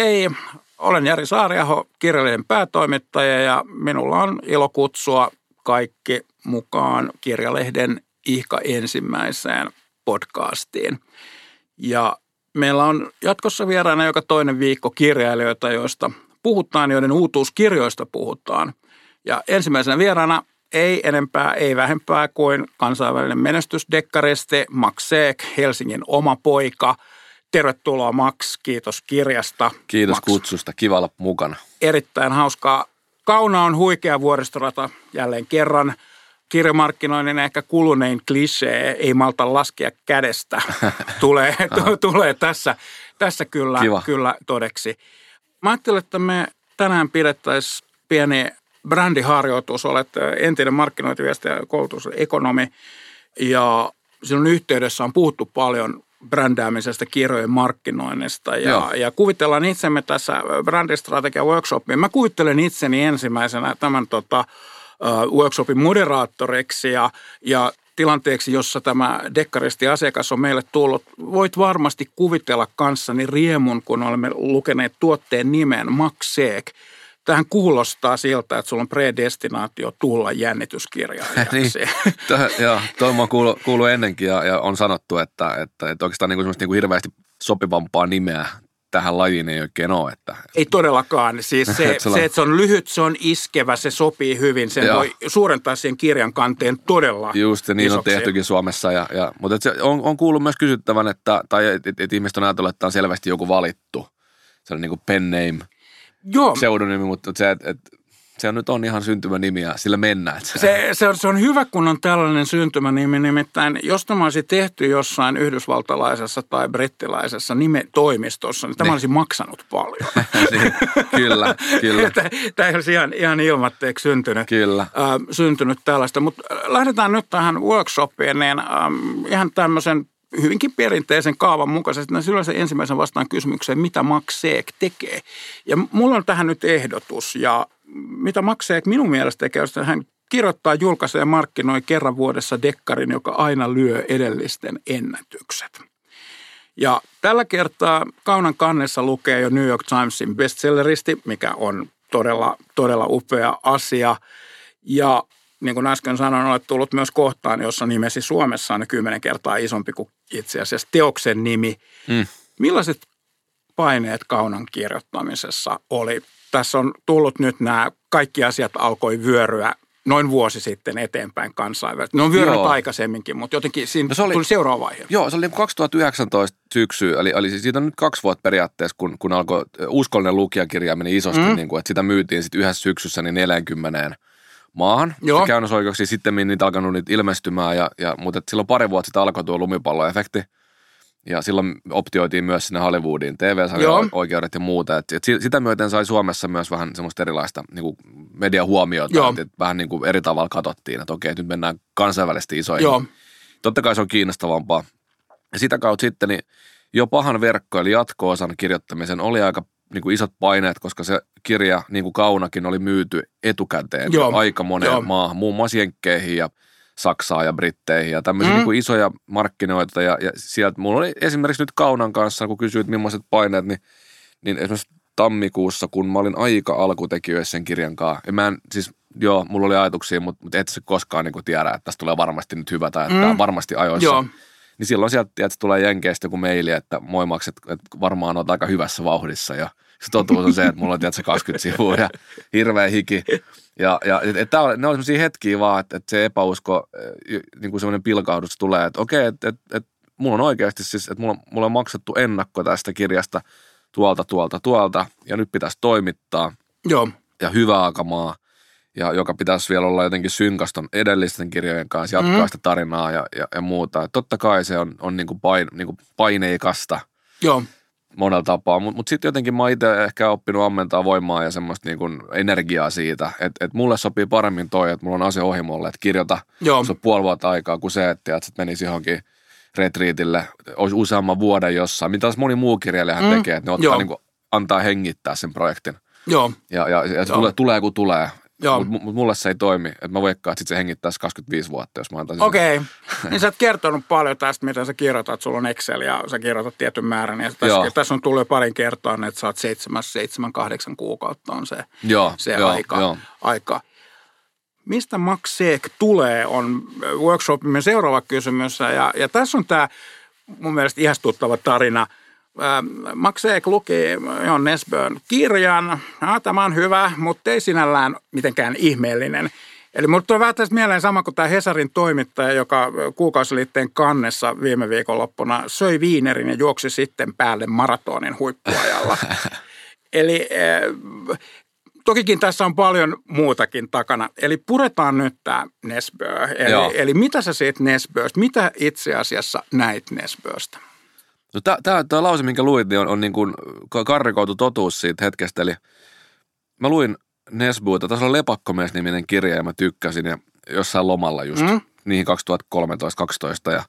Hei, olen Jari Saariaho, kirjallinen päätoimittaja ja minulla on ilo kutsua kaikki mukaan kirjalehden Ihka ensimmäiseen podcastiin. Ja meillä on jatkossa vieraana joka toinen viikko kirjailijoita, joista puhutaan, joiden uutuuskirjoista puhutaan. Ja ensimmäisenä vieraana ei enempää, ei vähempää kuin kansainvälinen menestysdekkaristi Max Seek, Helsingin oma poika. Tervetuloa Max, kiitos kirjasta. Kiitos Max. kutsusta, kiva olla mukana. Erittäin hauskaa. Kauna on huikea vuoristorata jälleen kerran. Kirjamarkkinoinnin ehkä kulunein klisee, ei malta laskea kädestä, tulee, tulee tässä, tässä kyllä, Kiva. kyllä todeksi. Mä ajattelin, että me tänään pidettäisiin pieni brändiharjoitus. Olet entinen markkinointiviesti- ja koulutusekonomi ja sinun yhteydessä on puhuttu paljon brändäämisestä, kirjojen markkinoinnista ja, Joo. ja kuvitellaan itsemme tässä brändistrategia workshopiin. Mä kuvittelen itseni ensimmäisenä tämän tota, workshopin moderaattoriksi ja, ja tilanteeksi, jossa tämä dekkaristi asiakas on meille tullut. Voit varmasti kuvitella kanssani riemun, kun olemme lukeneet tuotteen nimen Maxeek. Tähän kuulostaa siltä, että sulla on predestinaatio tulla jännityskirjailijaksi. niin, to, joo, toi mä kuulu, kuulu ennenkin ja, ja, on sanottu, että, että, että oikeastaan niin semmoista niin hirveästi sopivampaa nimeä tähän lajiin ei oikein ole. Että, Ei todellakaan. Siis se, se, että se on lyhyt, se on iskevä, se sopii hyvin. Sen Joo. voi suurentaa sen kirjan kanteen todella Just se, niin on isoksi. tehtykin Suomessa. Ja, ja, mutta et se on, on kuullut myös kysyttävän, että, tai että et, et ihmiset on ajatellut, että on selvästi joku valittu. Se on niin kuin pen name, Joo, pseudonymi, mutta se, että et, se on nyt on ihan syntymänimi ja sillä mennään. Se, se, on, se on hyvä, kun on tällainen syntymänimi. Nimittäin, jos tämä olisi tehty jossain yhdysvaltalaisessa tai brittiläisessä nimetoimistossa, niin tämä Niin. olisi maksanut paljon. niin, kyllä, kyllä, Tämä olisi ihan, ihan ilmatteeksi syntynyt. kyllä. äh, syntynyt tällaista. Mutta lähdetään nyt tähän workshopiin, niin ähm, ihan tämmöisen hyvinkin perinteisen kaavan mukaisesti. Näin silloin se ensimmäisen vastaan kysymykseen, mitä Max Seek tekee. Ja mulla on tähän nyt ehdotus. Ja mitä Max Seek minun mielestä tekee, että hän kirjoittaa, julkaisee ja markkinoi kerran vuodessa dekkarin, joka aina lyö edellisten ennätykset. Ja tällä kertaa Kaunan kannessa lukee jo New York Timesin bestselleristi, mikä on todella, todella upea asia. Ja niin kuin äsken sanoin, olet tullut myös kohtaan, jossa nimesi Suomessa on kymmenen kertaa isompi kuin itse asiassa teoksen nimi. Mm. Millaiset paineet Kaunan kirjoittamisessa oli? Tässä on tullut nyt nämä, kaikki asiat alkoi vyöryä noin vuosi sitten eteenpäin kansainvälisesti. Ne on vyörynyt Joo. aikaisemmin mutta jotenkin siinä No se oli- tuli seuraava vaihe. Joo, se oli 2019 syksy, eli, eli siis siitä on nyt kaksi vuotta periaatteessa, kun, kun alkoi uskollinen lukijakirja meni isosti, mm. niin kuin, että sitä myytiin sitten yhdessä syksyssä niin 40 maahan. Joo. Käännösoikeuksia sitten niitä alkanut niitä ilmestymään, ja, ja, mutta et silloin pari vuotta sitten alkoi tuo lumipalloefekti. Ja silloin optioitiin myös sinne Hollywoodiin Joo. TV-oikeudet ja muuta. Et, et si- sitä myöten sai Suomessa myös vähän semmoista erilaista niin kuin median huomiota, Joo. että et vähän niin kuin eri tavalla katsottiin, että okei, nyt mennään kansainvälisesti isoihin Joo, totta kai se on kiinnostavampaa. Ja sitä kautta sitten niin jo pahan verkko, eli jatko-osan kirjoittamisen oli aika niin kuin isot paineet, koska se kirja, niin kuin Kaunakin, oli myyty etukäteen Joo. aika moneen Joo. maahan, muun muassa Jenkkeihin ja Saksaan ja Britteihin ja tämmöisiä Mm. niin kuin isoja markkinoita. Ja, ja sieltä mulla oli esimerkiksi nyt Kaunan kanssa, kun kysyit millaiset paineet, niin, niin esimerkiksi tammikuussa, kun mä olin aika alkutekijöissä sen kirjan kanssa. Ja mä en, siis joo, mulla oli ajatuksia, mutta, mutta et se koskaan niin kuin tiedä, että tästä tulee varmasti nyt hyvä tai että Mm. mm. varmasti ajoissa. joo. Niin silloin sieltä tiedät, tulee Jenkeistä joku maili, että moi Max, että, varmaan olet aika hyvässä vauhdissa. Ja se totuus on se, että mulla on tiedät, se 20 sivua ja hirveä hiki. Ja, ja et, et, on, ne on sellaisia hetkiä vaan, että, että se epäusko, eh, niin kuin semmoinen pilkahdus tulee, että okei, että, että, että mulla on oikeasti siis, että mulla, mulla on maksettu ennakko tästä kirjasta tuolta, tuolta, tuolta, ja nyt pitäisi toimittaa, Joo, ja hyvä akamaa, ja joka pitäisi vielä olla jotenkin synkaston edellisten kirjojen kanssa, jatkaa Mm. mm. sitä tarinaa ja, ja, ja muuta. Et totta kai se on, on niinku pain, niinku paineikasta joo, monella tapaa, mutta mut sitten jotenkin mä itse ehkä oppinut ammentaa voimaa ja semmoista niinku energiaa siitä, että et mulle sopii paremmin toi, että mulla on asia ohimolle, että kirjoita, joo. se on puoli vuotta aikaa kuin se, että et menisi johonkin retriitille, useamman vuoden jossain, mitä taas moni muu kirjailijahan Mm, tekee, että ne joo. ottaa niinku, antaa hengittää sen projektin. Joo, Ja, ja, ja Joo. tulee, tulee kun tulee. Joo. Mutta mut mulle se ei toimi. Että mä veikkaan, että sit se hengittäisi 25 vuotta, jos mä antaisin. Okei. Okay. niin sä oot kertonut paljon tästä, mitä sä kirjoitat. Sulla on Excel ja sä kirjoitat tietyn määrän. Ja tässä, tässä on tullut jo parin kertaa, että sä oot seitsemän, seitsemän, kahdeksan kuukautta on se, Joo, se joo, aika, joo. aika. Mistä Max Seek tulee, on workshopimme seuraava kysymys. Ja, ja tässä on tämä mun mielestä ihastuttava tarina. Ähm, Max Seek luki Jon Nesbön kirjan. Ja, tämä on hyvä, mutta ei sinällään mitenkään ihmeellinen. Eli mulle tulee vähän tästä mieleen sama kuin tämä Hesarin toimittaja, joka kuukausiliitteen kannessa viime viikonloppuna söi viinerin ja juoksi sitten päälle maratonin huippuajalla. Eli äh, tokikin tässä on paljon muutakin takana. Eli puretaan nyt tämä Nesbö. Joo. Eli, eli mitä sä siitä Nesböstä, mitä itse asiassa näit Nesböstä? No tämä, tämä lause, minkä luit, niin on, on niin kuin karrikoitu totuus siitä hetkestä. Eli mä luin Nesbuuta, tässä on Lepakkomies-niminen kirja ja mä tykkäsin ja jossain lomalla just, Mm. niihin 2013-2012 ja,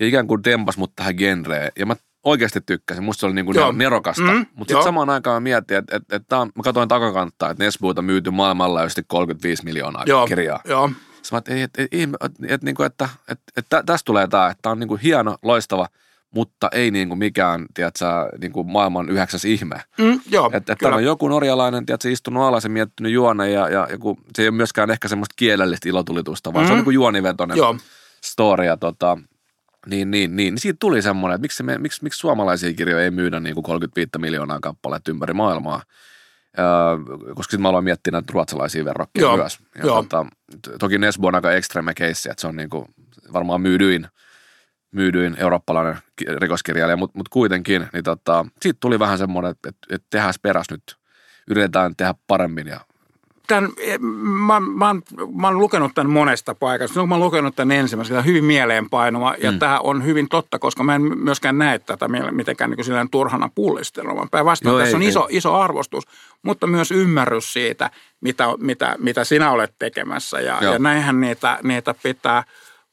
ja ikään kuin tempas mut tähän genreen. Ja mä oikeasti tykkäsin, musta se oli niin kuin Joo. nerokasta. Mm, Mutta sitten samaan aikaan mä mietin, että, että, että tää on, mä katsoin takakanttaa, että Nesbuuta myyty maailmanlaajuisesti 35 miljoonaa Joo, kirjaa. joo. Sitten mä että, että, että, että, että, niinku, että, että, että tästä tulee tämä, että tämä on niin kuin hieno, loistava, mutta ei niin kuin mikään, tiedätkö, niin kuin maailman yhdeksäs ihme. Mm, joo, Että, että on joku norjalainen, tiedätkö, istunut alas ja miettinyt juone ja, ja, ja kun, se ei ole myöskään ehkä semmoista kielellistä ilotulitusta, vaan mm. se on Mm. niin kuin juonivetoinen Joo, story. Ja tota, niin, niin, niin, niin siitä tuli semmoinen, että miksi, me, miksi, miksi suomalaisia kirjoja ei myydä niin kuin 35 miljoonaa kappaletta ympäri maailmaa. Öö, koska sitten mä aloin miettiä näitä ruotsalaisia verrokkeja Joo, myös. Ja joo. Tota, toki Nesbo on aika extreme case, että se on niin kuin varmaan myydyin, myydyin eurooppalainen ki- rikoskirjailija, mutta mut kuitenkin, niin tota, siitä tuli vähän semmoinen, että, että, että tehdään peräs nyt, yritetään tehdä paremmin ja tämän, mä, mä, oon, mä oon lukenut tämän monesta paikasta. Kun mä oon lukenut tämän ensimmäisen, tämä on hyvin mieleenpainuva ja mm. tämä on hyvin totta, koska mä en myöskään näe tätä mitenkään niin kuin turhana pullistelua. Päinvastoin Joo, tässä ei, on iso, ei. iso arvostus, mutta myös ymmärrys siitä, mitä, mitä, mitä sinä olet tekemässä ja, Joo. ja näinhän niitä, niitä pitää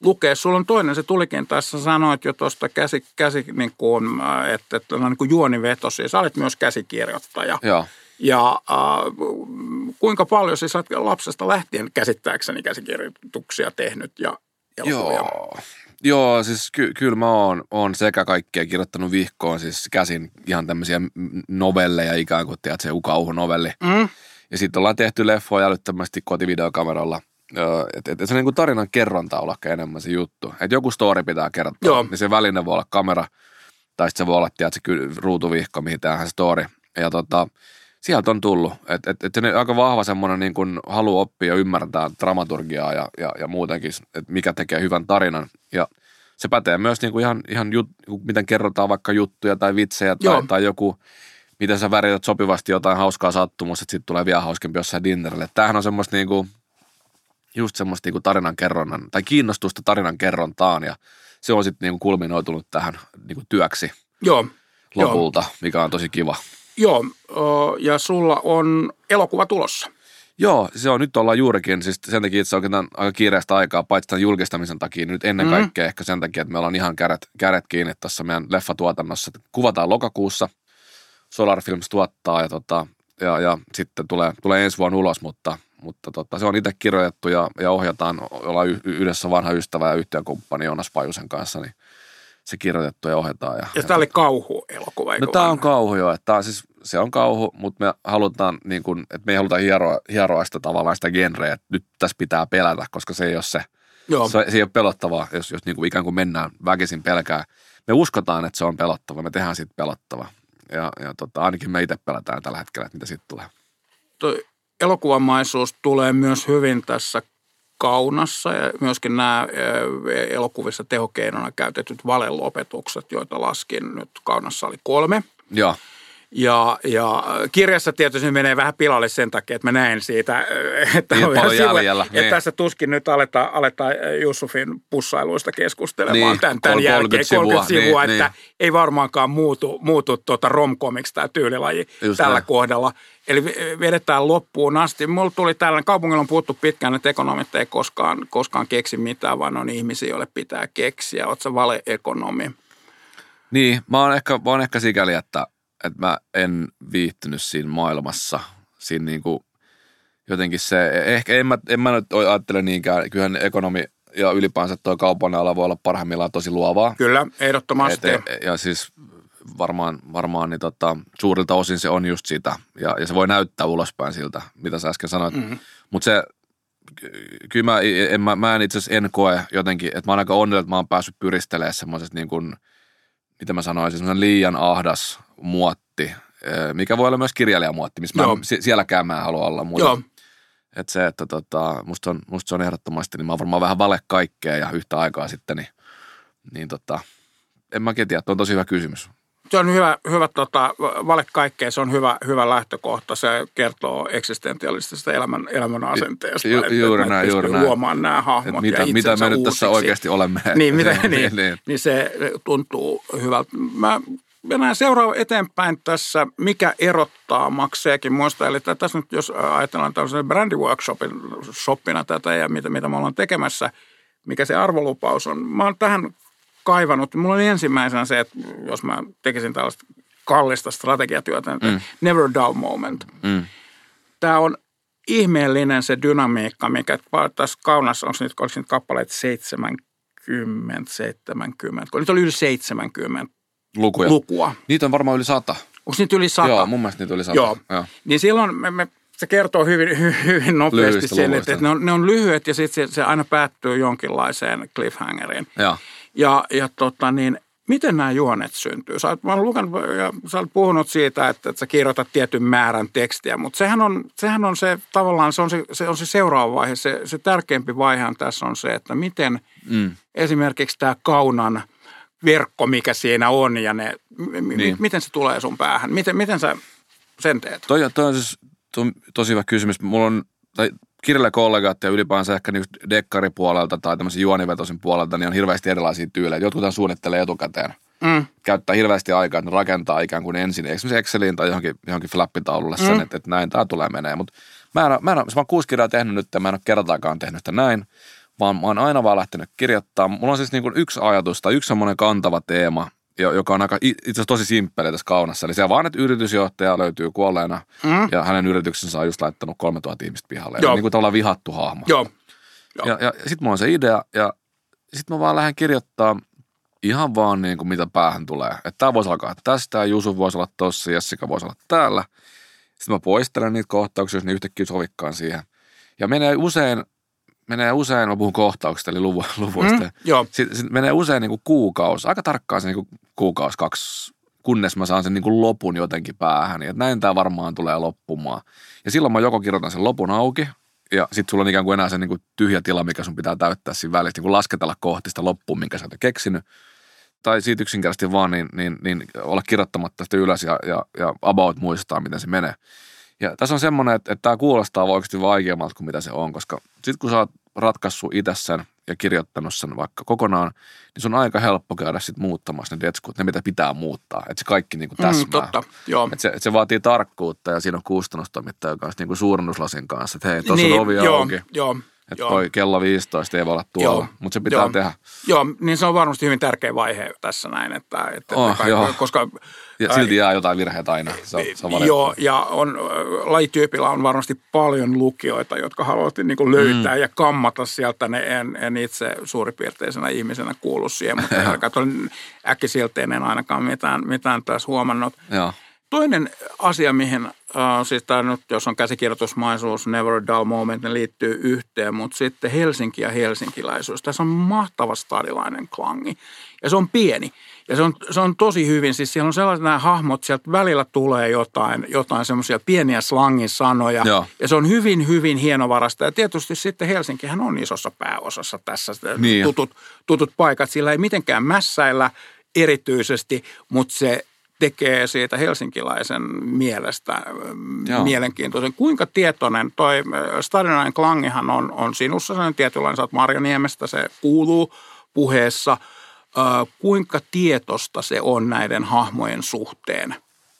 lukea. Sulla on toinen, se tulikin tässä, sanoit jo tuosta käsi, käsi niin kuin, äh, että, että on niin kuin juonivetosia. Sä olet myös käsikirjoittaja. joo. Ja äh, kuinka paljon siis olet lapsesta lähtien käsittääkseni käsikirjoituksia tehnyt ja elokuvia? Joo. Joo, siis ky- kyllä mä oon, oon sekä kaikkea kirjoittanut vihkoon, siis käsin ihan tämmöisiä novelleja ikään kuin, tiedät, se ukauhu-novelli. Mm? Ja sitten ollaan tehty leffoja älyttömästi kotivideokameralla. Että et, et se on niin kuin tarinan kerronta olla ehkä enemmän se juttu. Että joku story pitää kertoa, Joo. niin se väline voi olla kamera, tai sitten se voi olla, tiedät, se ruutuvihko, mihin tehdään story. Ja tota, sieltä on tullut. Että et, et se on aika vahva semmoinen niin kuin halu oppia ja ymmärtää dramaturgiaa ja, ja, ja muutenkin, että mikä tekee hyvän tarinan. Ja se pätee myös niin kuin ihan, ihan jut, miten kerrotaan vaikka juttuja tai vitsejä tai, Joo. tai joku, miten sä värität sopivasti jotain hauskaa sattumusta, että sitten tulee vielä hauskempi jossain dinnerille. Tämähän on semmoista niinku, just semmoista niinku tarinan kerronnan, tai kiinnostusta tarinan kerrontaan, ja se on sitten niinku kulminoitunut tähän niinku työksi Joo, Joo. lopulta, mikä on tosi kiva. joo. ja sulla on elokuva tulossa. Joo, se on nyt ollaan juurikin, siis sen takia itse oikeastaan aika kiireistä aikaa, paitsi tämän julkistamisen takia, niin nyt ennen Mhm. kaikkea ehkä sen takia, että meillä on ihan kädet, kädet kiinni tässä meidän leffatuotannossa. Kuvataan lokakuussa, Solar Films tuottaa ja, tota, ja, ja sitten tulee, tulee ensi vuonna ulos, mutta, mutta tota, se on itse kirjoitettu ja, ja ohjataan, ollaan y- yhdessä vanha ystävä ja yhtiökumppani Jonas Pajusen kanssa, niin se kirjoitettu ja ohjataan. Ja, Ja tämä oli kauhuelokuva, No tämä on kauhu jo, että on siis, se on kauhu, mutta me halutaan, niin kun, että me ei haluta hieroa, hieroa sitä tavallaan sitä genreä, että nyt tässä pitää pelätä, koska se ei ole se, Joo. se, se ei ole pelottavaa, jos, jos niin kuin ikään kuin mennään väkisin pelkää. Me uskotaan, että se on pelottava, me tehdään siitä pelottava. Ja, ja tota, ainakin me itse pelätään tällä hetkellä, että mitä siitä tulee. Toi elokuvamaisuus tulee myös hyvin tässä kaunassa ja myöskin nämä ö, elokuvissa tehokeinona käytetyt valelopetukset, joita laskin nyt kaunassa oli kolme. Joo, Ja, ja kirjassa tietysti menee vähän pilalle sen takia, että mä näen siitä, että, Niin, on paljon ihan jäljellä, että niin. tässä tuskin nyt aletaan, aletaan Jussufin pussailuista keskustelemaan Niin, tämän, tämän 30 jälkeen. sivua, 30 sivua, niin, että niin. ei varmaankaan muutu, muutu tuota romkomiksi tämä tyylilaji Just tällä näin. kohdalla. Eli vedetään loppuun asti. Mulla tuli tällainen, kaupungilla on puhuttu pitkään, että ekonomit ei koskaan, koskaan keksi mitään, vaan on ihmisiä, joille pitää keksiä. Oletko vale-ekonomi? niin mä oon ehkä, mä oon ehkä sikäli, että, että mä en viihtynyt siinä maailmassa, siinä niin kuin, jotenkin se, ehkä en mä, en mä nyt ajattele niinkään, kyllähän ekonomi ja ylipäänsä tuo kaupan ala voi olla parhaimmillaan tosi luovaa. Kyllä, ehdottomasti. Et, ja siis varmaan, varmaan niin tota, suurilta osin se on just sitä. Ja, ja se voi näyttää ulospäin siltä, mitä sä äsken sanoit. Mm-hmm. Mutta se, kyllä mä, en, mä, mä en itse asiassa en koe jotenkin, että mä oon aika onnellinen, että mä oon päässyt pyristelemään semmoisesta niin kuin, mitä mä sanoisin, semmoisen liian ahdas muotti, mikä voi olla myös kirjailijamuotti, missä mä, sielläkään mä en halua olla. Mutta Joo. Et se, että tota, musta, on, musta se on ehdottomasti, niin mä oon varmaan vähän vale kaikkea ja yhtä aikaa sitten, niin, niin tota, en mä tiedä, on tosi hyvä kysymys. Se on hyvä, hyvä tota, vale kaikkea, se on hyvä, hyvä lähtökohta. Se kertoo eksistentialistisesta elämän, elämän asenteesta. Ju, ju, juuri näin, juuri näin. Luomaan nämä hahmot mitä, ja mitä me nyt tässä oikeasti olemme. Niin, mitä, niin, niin, niin. niin se tuntuu hyvältä. Mä mennään seuraava eteenpäin tässä, mikä erottaa makseekin muista. Eli tässä nyt, jos ajatellaan tällaisen brändiworkshopina tätä ja mitä, mitä me ollaan tekemässä, mikä se arvolupaus on. Mä oon tähän kaivannut. Mulla oli ensimmäisenä se, että jos mä tekisin tällaista kallista strategiatyötä, mm. never dull moment. Mm. Tämä on ihmeellinen se dynamiikka, mikä tässä kaunassa on nyt, oliko nyt kappaleet 70, 70, kun nyt oli yli 70 Lukuja. lukua. Niitä on varmaan yli sata. Onko niitä yli sata? Joo, mun mielestä niitä yli sata. Joo. Joo. Niin silloin me, me, se kertoo hyvin, hyvin nopeasti Lyhyistä sen, että, että ne, on, ne on lyhyet ja sitten se, se aina päättyy jonkinlaiseen cliffhangeriin. Joo. Ja, ja tota niin, miten nämä juonet syntyy? Sä oot, mä olen lukenut ja sä oot puhunut siitä, että, että sä kirjoitat tietyn määrän tekstiä, mutta sehän on, sehän on se tavallaan, se on se, se, on se seuraava vaihe. Se, se tärkeämpi vaihe tässä on se, että miten mm. esimerkiksi tämä kaunan – verkko, mikä siinä on ja ne, niin. m- miten se tulee sun päähän? Miten, miten sä sen teet? Toi, toi on siis to, tosi hyvä kysymys. Mulla on, tai kollegat ja ylipäänsä ehkä niin dekkaripuolelta tai tämmöisen juonivetoisen puolelta, niin on hirveästi erilaisia tyylejä. Jotkut suunnittelee etukäteen. Mm. Käyttää hirveästi aikaa, että ne rakentaa ikään kuin ensin esimerkiksi Exceliin tai johonkin, johonkin flappitaululle mm. sen, että, että näin tämä tulee menee. Mutta mä, en, mä, en, mä oon kuusi kirjaa tehnyt nyt, mä en ole kertaakaan tehnyt sitä näin vaan mä oon aina vaan lähtenyt kirjoittaa. Mulla on siis niin kuin yksi ajatus tai yksi semmoinen kantava teema, joka on aika itse asiassa tosi simppeli tässä kaunassa. Eli se vaan, että yritysjohtaja löytyy kuolleena mm. ja hänen yrityksensä on just laittanut 3000 ihmistä pihalle. Joo. Eli niin kuin tavallaan vihattu hahmo. Joo. Joo. Ja, ja sitten mulla on se idea ja sitten mä vaan lähden kirjoittaa ihan vaan niin kuin mitä päähän tulee. Että tämä voisi alkaa tästä ja Jusuf voisi olla tossa, Jessica voisi olla täällä. Sitten mä poistelen niitä kohtauksia, jos ne yhtäkkiä sovikkaan siihen. Ja menee usein menee usein, mä puhun kohtauksista eli luvu, luvuista. Mm, joo. Sitten, sitten menee usein niin kuin kuukausi, aika tarkkaan se niin kuin kuukausi, kaksi, kunnes mä saan sen niin kuin lopun jotenkin päähän. Ja näin tämä varmaan tulee loppumaan. Ja silloin mä joko kirjoitan sen lopun auki, ja sitten sulla on ikään kuin enää se niin kuin tyhjä tila, mikä sun pitää täyttää siinä välissä, niin kuin lasketella kohti sitä loppuun, minkä sä oot keksinyt. Tai siitä yksinkertaisesti vaan niin, niin, niin olla kirjoittamatta sitä ylös ja, ja, ja about muistaa, miten se menee. Ja tässä on semmoinen, että, että tämä kuulostaa oikeasti vaikeammalta kuin mitä se on, koska sitten kun sä oot ratkaissut itse sen ja kirjoittanut sen vaikka kokonaan, niin se on aika helppo käydä sitten muuttamassa ne detskut, ne mitä pitää muuttaa. Että se kaikki niin kuin mm, täsmää. Mm, totta, joo. Että se, että se vaatii tarkkuutta ja siinä on kustannustoimittaja kanssa niin kuin suurennuslasin kanssa, että hei, tuossa niin, on ovi joo, auki. Joo, että toi kello 15 ei voi olla tuolla, mutta se pitää joo, tehdä. Joo, niin se on varmasti hyvin tärkeä vaihe tässä näin, että, että oh, kaikki, joo. koska... Ja silti jää jotain virheitä aina, se on, se on Joo, ja on, lajityypillä on varmasti paljon lukijoita, jotka haluavat niin kuin löytää mm. ja kammata sieltä. Ne en, en itse suuripiirteisenä ihmisenä kuulu siihen, mutta äkkisilteinen ainakaan mitään, mitään tässä huomannut. Joo. Toinen asia, mihin, äh, siis tämä nyt, jos on käsikirjoitusmaisuus, Never Dull Moment, ne liittyy yhteen, mutta sitten Helsinki ja helsinkiläisyys. Tässä on mahtava stadilainen klangi ja se on pieni. Ja se on, se on tosi hyvin, siis siellä on sellaiset nämä hahmot, sieltä välillä tulee jotain, jotain semmoisia pieniä slangin sanoja. Joo. Ja se on hyvin, hyvin hienovarasta. Ja tietysti sitten Helsinkihän on isossa pääosassa tässä niin tutut, tutut paikat. Sillä ei mitenkään mässäillä erityisesti, mutta se tekee siitä helsinkiläisen mielestä Joo. mielenkiintoisen. Kuinka tietoinen, toi Stadinainen klangihan on, on sinussa, sen tietynlainen, sä oot Marjaniemestä, se kuuluu puheessa. kuinka tietosta se on näiden hahmojen suhteen?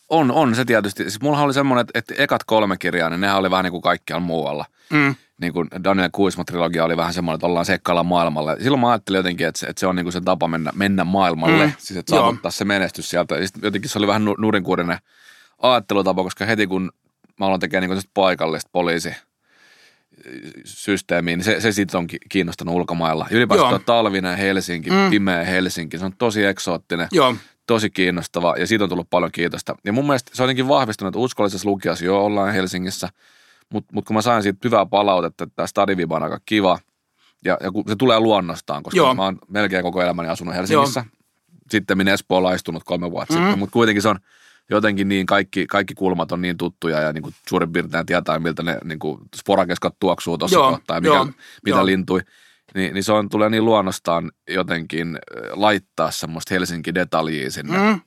On, on se tietysti. Siis mullahan oli semmoinen, että, että ekat kolme kirjaa, niin nehän oli vähän niin kuin kaikkialla muualla. Mm niin kuin Daniel Kuisma-trilogia oli vähän semmoinen, että ollaan sekkailla maailmalle. Silloin mä ajattelin jotenkin, että se, että se on niin kuin se tapa mennä, mennä maailmalle, mm. siis että saavuttaa se menestys sieltä. Ja jotenkin se oli vähän nurinkuurinen ajattelutapa, koska heti kun mä aloin tekemään niin paikallista poliisi systeemiin, niin se, se sitten on kiinnostanut ulkomailla. Ylipäätään tuo talvinen Helsinki, mm. pimeä Helsinki, se on tosi eksoottinen. Joo. Tosi kiinnostava ja siitä on tullut paljon kiitosta. Ja mun mielestä se on jotenkin vahvistunut, että uskollisessa lukijassa jo ollaan Helsingissä, mutta mut kun mä sain siitä hyvää palautetta, että tämä Stadiviba on aika kiva – ja, ja kun se tulee luonnostaan, koska Joo. mä oon melkein koko elämäni asunut Helsingissä. Joo. Sitten minä Espoolla istunut kolme vuotta mm. sitten, mutta kuitenkin se on jotenkin niin, kaikki, kaikki kulmat on niin tuttuja ja niin kuin suurin piirtein tietää, miltä ne niin kuin sporakeskat tuoksuu tuossa kohtaa ja mikä, Joo. mitä Joo. lintui. Niin, niin se on, tulee niin luonnostaan jotenkin laittaa semmoista Helsinki-detaljia sinne. Mm.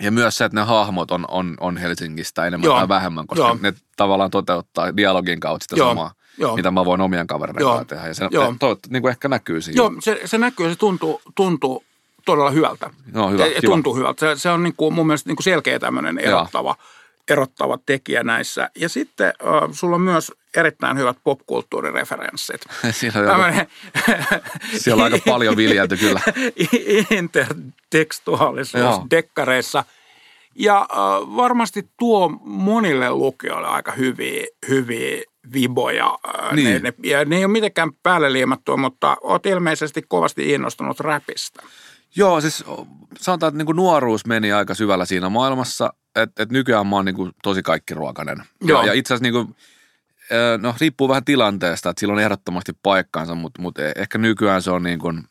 Ja myös se, että ne hahmot on, on, on Helsingistä enemmän Joo. tai vähemmän, koska Joo. ne tavallaan toteuttaa dialogin kautta sitä Joo. samaa. Joo. mitä mä voin omien kavereiden kanssa tehdä. Ja se Joo. To, niin kuin ehkä näkyy siinä. Joo, se, se näkyy ja se tuntuu, tuntuu todella hyvältä. No, hyvä, ja, tuntuu hyvältä. Se, se on niin kuin, mun mielestä niin kuin selkeä tämmöinen erottava, erottava tekijä näissä. Ja sitten äh, sulla on myös erittäin hyvät popkulttuurireferenssit. Siinä on Tämmöinen... Siellä on aika paljon viljelty kyllä. Intertekstuaalisuus Joo. dekkareissa. Ja äh, varmasti tuo monille lukijoille aika hyviä, hyviä viboja. Niin. Ne, ne, ja ne ei ole mitenkään päälle liimattua, mutta olet ilmeisesti kovasti innostunut räpistä. Joo, siis sanotaan, että niin kuin nuoruus meni aika syvällä siinä maailmassa, että, että nykyään mä oon niin kuin tosi kaikkiruokainen. Joo. Ja, ja itse asiassa niin kuin, no riippuu vähän tilanteesta, että sillä on ehdottomasti paikkaansa, mutta, mutta e, ehkä nykyään se on niin kuin,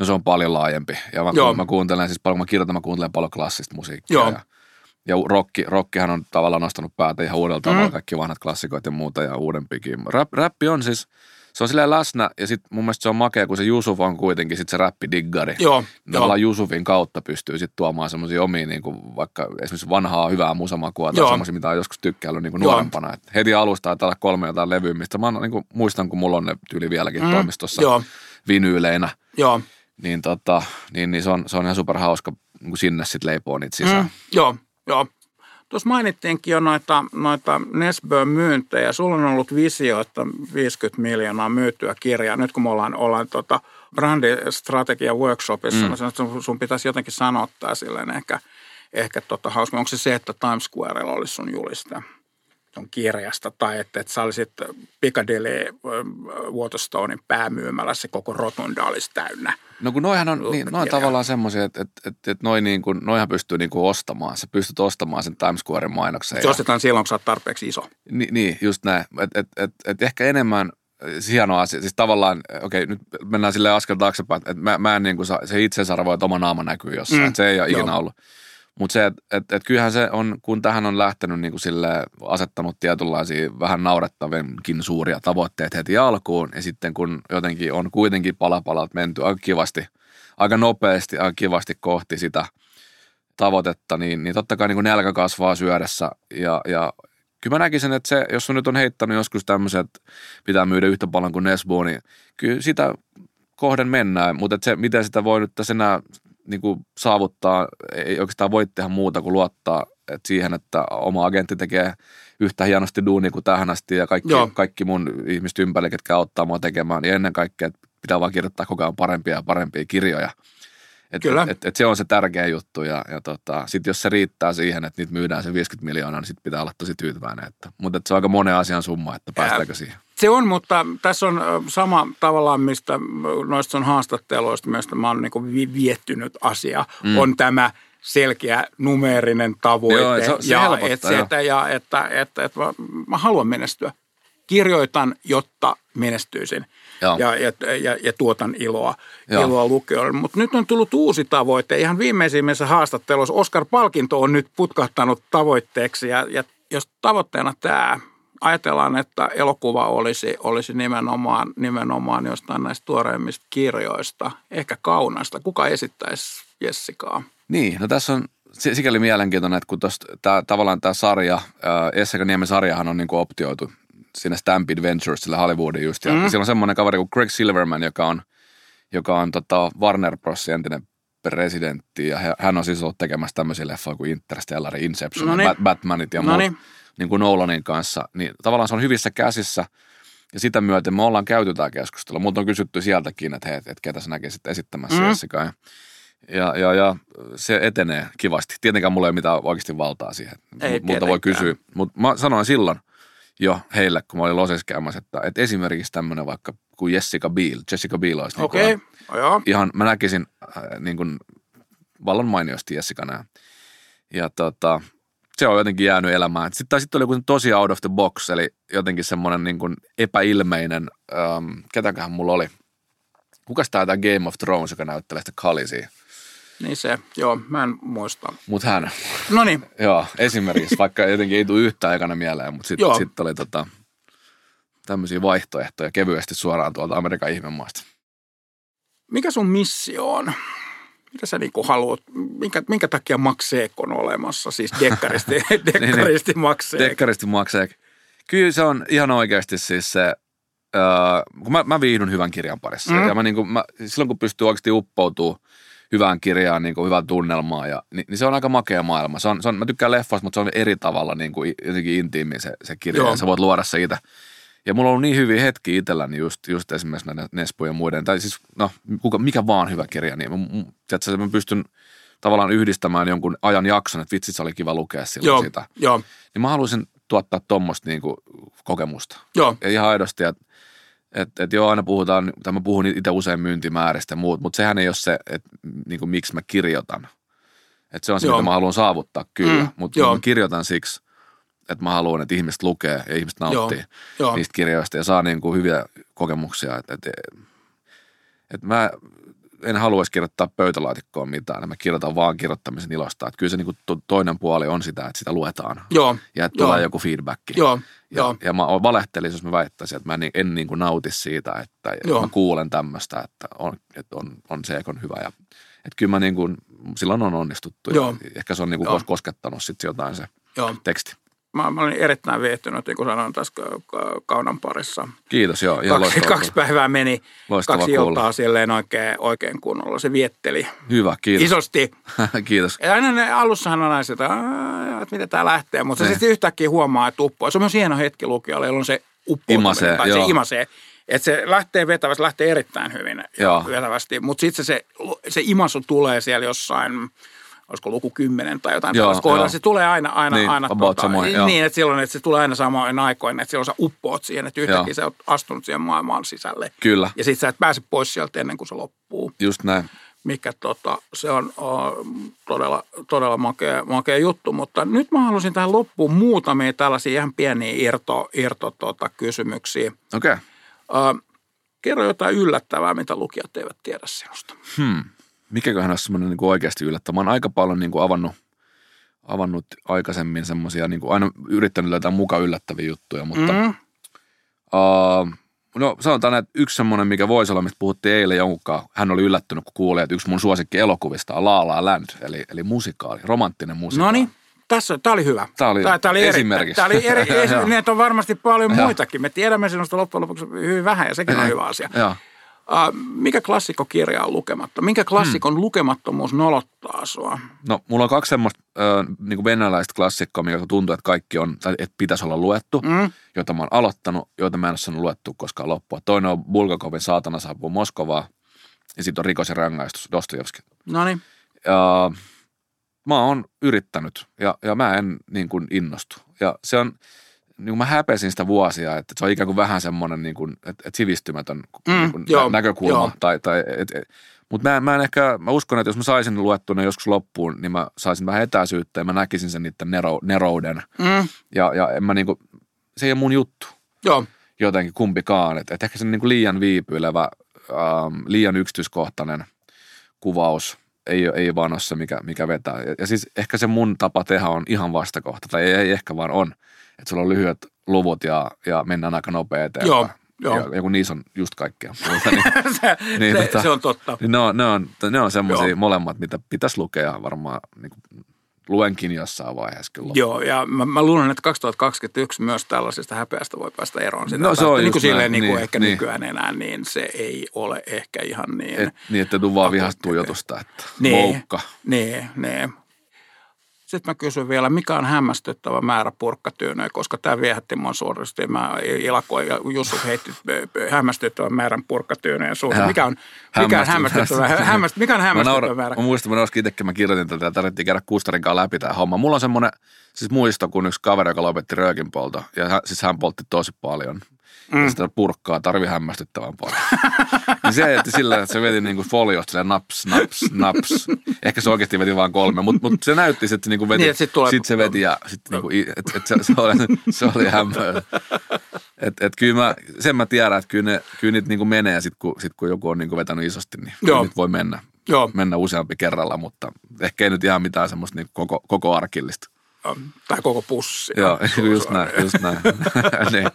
no se on paljon laajempi. Ja mä, Joo. mä kuuntelen siis paljon, mä kirjoitan, mä kuuntelen paljon klassista musiikkia. Joo. Ja, ja rokki, rokkihan on tavallaan nostanut päätä ihan uudella tavalla, mm. kaikki vanhat klassikoit ja muuta ja uudempikin. Rap, räppi on siis, se on silleen läsnä ja sitten mun mielestä se on makea, kun se Jusuf on kuitenkin sit se räppidiggari. Joo. Tavallaan joo. Jusufin kautta pystyy sitten tuomaan semmoisia omia, niin kuin vaikka esimerkiksi vanhaa hyvää musamakua tai semmoisia, mitä on joskus tykkäillyt niin kuin nuorempana. Et heti alusta että olla kolme jotain levyä, mistä mä niin kuin, muistan, kun mulla on ne tyyli vieläkin mm. toimistossa joo. vinyyleinä. Joo. Niin, tota, niin, niin se, on, se on ihan super hauska niin sinne sitten leipoo niitä sisään. Mm. Joo, joo. Tuossa mainittiinkin jo noita, noita Nesbön myyntejä. Sulla on ollut visio, että 50 miljoonaa myytyä kirjaa. Nyt kun me ollaan, ollaan tota brändistrategia workshopissa, mm. niin sun, sun pitäisi jotenkin sanottaa silleen ehkä, ehkä tota hauska. Onko se se, että Times Squarella olisi sun julista? Tuon kirjasta, tai että, että sä olisit Piccadilly Waterstonein päämyymälässä koko rotunda olisi täynnä. No kun noihan on, niin, noin tavallaan semmoisia, että, että, että, että noi niin kuin, noihan pystyy niin kuin ostamaan. Sä pystyt ostamaan sen Times Squaren mainoksen. Se ostetaan silloin, kun sä oot tarpeeksi iso. Ni, niin, just näin. Että et, et, et ehkä enemmän siis hieno asia. Siis tavallaan, okei, okay, nyt mennään sille askel taaksepäin, että mä, mä en niin kuin, se itsesarvo, että oma naama näkyy jossain. Mm. Se ei ole Joo. ikinä ollut. Mutta se, että et, et kyllähän se on, kun tähän on lähtenyt niin kuin sille asettanut tietynlaisia vähän naurettavinkin suuria tavoitteita heti alkuun, ja sitten kun jotenkin on kuitenkin palapalat menty aika kivasti, aika nopeasti, aika kivasti kohti sitä tavoitetta, niin, niin totta kai niin kuin nälkä kasvaa syödessä, ja, ja kyllä mä näkisin, että se, jos on nyt on heittänyt joskus tämmöiset, pitää myydä yhtä paljon kuin Nesbo, niin kyllä sitä kohden mennään, mutta se, miten sitä voi nyt tässä enää niin kuin saavuttaa, ei oikeastaan voi tehdä muuta kuin luottaa että siihen, että oma agentti tekee yhtä hienosti duunia kuin tähän asti ja kaikki, kaikki mun ihmiset ympärillä, ketkä auttaa mua tekemään, niin ennen kaikkea että pitää vaan kirjoittaa koko ajan parempia ja parempia kirjoja. Et, Kyllä. Et, et, et se on se tärkeä juttu ja, ja tota, sitten jos se riittää siihen, että niitä myydään se 50 miljoonaa, niin sitten pitää olla tosi tyytyväinen. Että, mutta et se on aika monen asian summa, että päästäänkö siihen. Se on, mutta tässä on sama tavallaan, mistä noista on haastatteluista, mistä mä oon niin viettynyt asia, mm. on tämä selkeä numeerinen tavoite. Joo, se, se ja, et, se, että, ja että, että, että mä, haluan menestyä. Kirjoitan, jotta menestyisin. Ja, ja, ja, ja tuotan iloa, iloa lukijoille. Mutta nyt on tullut uusi tavoite. Ihan viimeisimmässä haastattelussa Oscar Palkinto on nyt putkahtanut tavoitteeksi. Ja, ja jos tavoitteena tämä ajatellaan, että elokuva olisi, olisi nimenomaan, nimenomaan jostain näistä tuoreimmista kirjoista, ehkä kaunasta. Kuka esittäisi Jessikaa? Niin, no tässä on sikäli mielenkiintoinen, että kun tosta, tää, tavallaan tämä sarja, Jessica Niemen sarjahan on niin kuin optioitu sinne Stampede Ventures, sille Hollywoodin just. Ja mm. siellä on semmoinen kaveri kuin Greg Silverman, joka on, joka on tota Warner Bros. entinen presidentti. Ja hän on siis ollut tekemässä tämmöisiä leffoja kuin Interstellar, Inception, Noniin. Batmanit ja muut niin kuin Nolanin kanssa. Niin tavallaan se on hyvissä käsissä. Ja sitä myöten me ollaan käyty tämä keskustelu. Mutta on kysytty sieltäkin, että hei, että ketä sä näkisit esittämässä mm. Jessica. Ja, ja, ja se etenee kivasti. Tietenkään mulla ei ole mitään oikeasti valtaa siihen. Ei, Multa voi kysyä. Mutta mä sanoin silloin, jo heille, kun mä olin Losessa käymässä, että, että esimerkiksi tämmöinen vaikka kuin Jessica Biel, Jessica Biel olisi niin kuin Okei, okay. joo. ihan, mä näkisin äh, niin kuin vallan mainiosti Jessica nää. Ja tota, se on jotenkin jäänyt elämään. Sitten tai sitten oli joku tosi out of the box, eli jotenkin semmoinen niin kuin epäilmeinen, ähm, ketäköhän mulla oli. Kukas tää tämä Game of Thrones, joka näyttelee sitä Khaleesia? Niin se, joo, mä en muista. Mut hän, No niin, joo, esimerkiksi, vaikka jotenkin ei tule yhtään aikana mieleen, mutta sitten sit oli tota, tämmöisiä vaihtoehtoja kevyesti suoraan tuolta Amerikan ihmemaasta. mikä sun missio on? Mitä sä niinku haluat, minkä, minkä takia Max Seek on olemassa, siis dekkaristi, dekkaristi Max Seek. Dekkaristi maksaa. Kyllä se on ihan oikeasti siis se, äh, kun mä, mä viihdyn hyvän kirjan parissa. Mm. Ja mä, niin kuin, mä, silloin kun pystyy oikeasti uppoutuu hyvään kirjaan, niin kuin hyvään tunnelmaan, ja, niin, niin, se on aika makea maailma. Se on, se on, mä tykkään leffoista, mutta se on eri tavalla niin kuin, jotenkin intiimi se, se kirja, Joo. ja sä voit luoda se itse. Ja mulla on ollut niin hyviä hetkiä itselläni just, just esimerkiksi näiden Nespujen ja muiden, tai siis no, kuka, mikä vaan hyvä kirja, niin mä, tiedätkö, mä pystyn tavallaan yhdistämään jonkun ajan jakson, että vitsi, se oli kiva lukea silloin Joo, sitä. joo, Niin mä haluaisin tuottaa tuommoista niinku kokemusta. joo, Ja ihan aidosti, että et, et joo, aina puhutaan, tai mä puhun itse usein myyntimääristä ja muut, mutta sehän ei ole se, että niinku, miksi mä kirjoitan. Et se on se, Joo. mitä mä haluan saavuttaa kyllä, Mm, mutta mä kirjoitan siksi, että mä haluan, että ihmiset lukee ja ihmiset nauttii joo. niistä kirjoista ja saa niinku hyviä kokemuksia. Et, et, et mä en haluaisi kirjoittaa pöytälaatikkoon mitään, mä kirjoitan vaan kirjoittamisen ilosta. Et kyllä se niinku to, toinen puoli on sitä, että sitä luetaan Joo, ja että Joo. tulee joku feedback. joo, Ja, joo, ja mä valehtelisin, jos mä väittäisin, että mä en, en niin kuin nauti siitä, että Joo. mä kuulen tämmöistä, että on, että on, on se on hyvä. Ja, että kyllä mä niin kuin, silloin on onnistuttu. Joo. Ja ehkä se on niin kuin Joo. koskettanut sitten jotain se joo. teksti. Mä, mä olin erittäin viehtynyt, niin kuin sanoin tässä ka- ka- kaunan parissa. Kiitos, joo. Ihan Kaksi, kaksi päivää meni, Loistavaa kaksi kuulla. iltaa silleen oikein, oikein kunnolla. Se vietteli Hyvä, kiitos. isosti. kiitos. Ja aina ne, alussahan on aina sitä, "Aa, että miten tämä lähtee, mutta se Ne. sitten yhtäkkiä huomaa, että uppoaa. Se on myös hieno hetki lukijalle, jolloin se uppoutuminen, Imasee, tai se joo. imasee. Että se lähtee vetävästi, lähtee erittäin hyvin Joo. vetävästi, mutta sitten se, se, se imasu tulee siellä jossain, olisiko luku 10 tai jotain Joo, tällaista kohdalla. joo. Se tulee aina, aina, Niin, aina about samoin, joo. niin, että silloin, että se tulee aina samoin aikoina, että silloin sä uppoat siihen, että yhtäkkiä Joo. sä oot astunut siihen maailmaan sisälle. Kyllä, Ja sitten sä et pääse pois sieltä ennen kuin se loppuu just näin. mikä tota, se on o, todella, todella makea, makea juttu. Mutta nyt mä haluaisin tähän loppuun muutamia tällaisia ihan pieniä irto, irto tota, kysymyksiä. Okei. Okay. Kerro jotain yllättävää, mitä lukijat eivät tiedä sinusta. Hmm. Mikäköhän olisi semmoinen niin oikeasti yllättävä? Mä oon aika paljon niin kuin avannut, avannut aikaisemmin semmoisia, niin kuin aina yrittänyt löytää muka yllättäviä juttuja, mutta Mm. Uh, no sanotaan, että yksi semmoinen, mikä voisi olla, mistä puhuttiin eilen jonkunkaan, hän oli yllättynyt, kun kuuli, että yksi mun suosikki elokuvista on La La Land, eli, eli musikaali, romanttinen musikaali. No niin, tässä, tämä oli hyvä. Tää oli tää, tää oli eri, esimerkiksi. Tämä oli eri, esi- on varmasti paljon muitakin. Me tiedämme sinusta loppujen lopuksi hyvin vähän ja sekin on hyvä asia. Joo. Uh, mikä klassikkokirja on lukematta? Minkä klassikon hmm. lukemattomuus nolottaa sua? No, mulla on kaksi semmoista äh, niin venäläistä klassikkoa, mikä tuntuu, että kaikki on, tai että pitäisi olla luettu, Mm? joita mä oon aloittanut, joita mä en ole saanut luettua koskaan loppua. Toinen on Bulgakovin Saatana saapuu Moskovaa, ja sitten on Rikos ja rangaistus, Dostojevski. No niin, Ja mä oon yrittänyt ja, ja mä en niin kuin innostu. Ja se on, niin kuin mä häpesin sitä vuosia, että se on ikään kuin vähän semmoinen niin kuin, että, että sivistymätön Mm, niin kuin joo, nä- näkökulma. joo. Tai, tai, et, et, mutta mä, mä en ehkä, mä uskon, että jos mä saisin luettuna joskus loppuun, niin mä saisin vähän etäisyyttä ja mä näkisin sen niiden nero, nerouden. mm, Ja, ja en mä niin kuin, se ei ole mun juttu joo, jotenkin kumpikaan. Että et ehkä se niin kuin liian viipyilevä, ähm, liian yksityiskohtainen kuvaus ei, ei vaan ole se, mikä, mikä vetää. Ja, ja siis ehkä se mun tapa tehdä on ihan vastakohta, tai ei, ei ehkä vaan on, että sulla on lyhyet luvut ja, ja mennään aika nopea eteenpäin. Joo, joo. Ja, ja kun niissä on just kaikkea muuta, niin, se, Niin, se, tota- se on totta. niin ne on, ne on, ne on semmoisia molemmat, mitä pitäisi lukea varmaan, niin kuin, luenkin jossain vaiheessa kyllä. Joo, ja mä, mä luulen, että 2021 myös tällaisesta häpeästä voi päästä eroon. Sitä No, se on niin kuin silleen, niin kuin niin, ehkä niin. nykyään enää, niin se ei ole ehkä ihan niin. Et, niin, että tuu vaan vihastuu jutusta, että Niin. moukka. Niin, niin. Sitten mä kysyn vielä, mikä on hämmästyttävä määrä purkkatyynejä, koska tämä viehätti mua suorasti. Mä ilakoin ja Jusuf heitti hämmästyttävän määrän purkkatyynejä suuhun. Mikä on, mikä on hämmästyttävä, hämmäst, mikä on hämmästyttävä mä naura, määrä? Mä muistan, mä itsekin, mä kirjoitin tätä ja tarvittiin käydä Kustarin kanssa läpi tämä homma. Mulla on semmoinen siis muisto, kun yksi kaveri, joka lopetti röökinpolta, ja hän, siis hän poltti tosi paljon – mm. ja sitä purkkaa tarvi hämmästyttävän paljon. niin se että sillä, että se veti niin kuin foliosta silleen naps, naps, naps. Ehkä se oikeasti veti vain kolme, mutta mut se näytti, että se niin kuin veti, niin, sit, tulee... sit se veti ja sitten niin kuin, et, et se, se, oli, se oli hämmö. Et, et kyllä mä, sen mä tiedän, että kyllä, ne, kyllä niitä niin kuin menee sit kun, sit kun joku on niin kuin vetänyt isosti, niin Joo. nyt voi mennä. Joo. mennä useampi kerralla, mutta ehkä ei nyt ihan mitään semmoista niin koko, koko arkillista. Tai koko pussi. Joo, just näin, just näin. niin.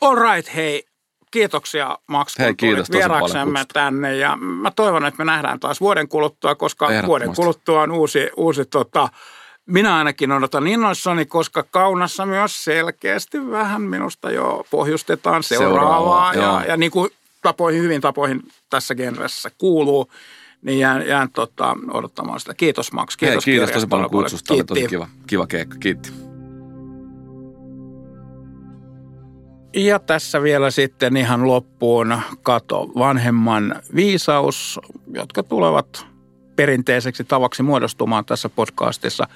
All right, hei. Kiitoksia Max, kun hei, kiitos vieraksemme tänne. Ja mä toivon, että me nähdään taas vuoden kuluttua, koska vuoden kuluttua on uusi, uusi tota, minä ainakin odotan innoissani, koska kaunassa myös selkeästi vähän minusta jo pohjustetaan seuraavaa. Seuraava, ja, ja niin kuin tapoihin, hyvin tapoihin tässä genressä kuuluu, niin jään, jään tota, odottamaan sitä. Kiitos Max. Kiitos, Hei, kiitos tosi paljon kutsusta. Oli tosi kiva, kiva keikka. Kiitti. Ja tässä vielä sitten ihan loppuun kato vanhemman viisaus, jotka tulevat perinteiseksi tavaksi muodostumaan tässä podcastissa.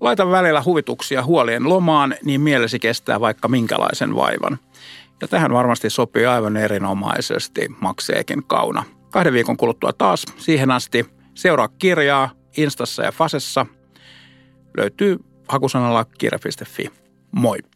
Laita välillä huvituksia huolien lomaan, niin mielesi kestää vaikka minkälaisen vaivan. Ja tähän varmasti sopii aivan erinomaisesti Makseekin kauna. Kahden viikon kuluttua taas. Siihen asti seuraa kirjaa Instassa ja Fasessa. Löytyy hakusanalla kirja.fi. Moi!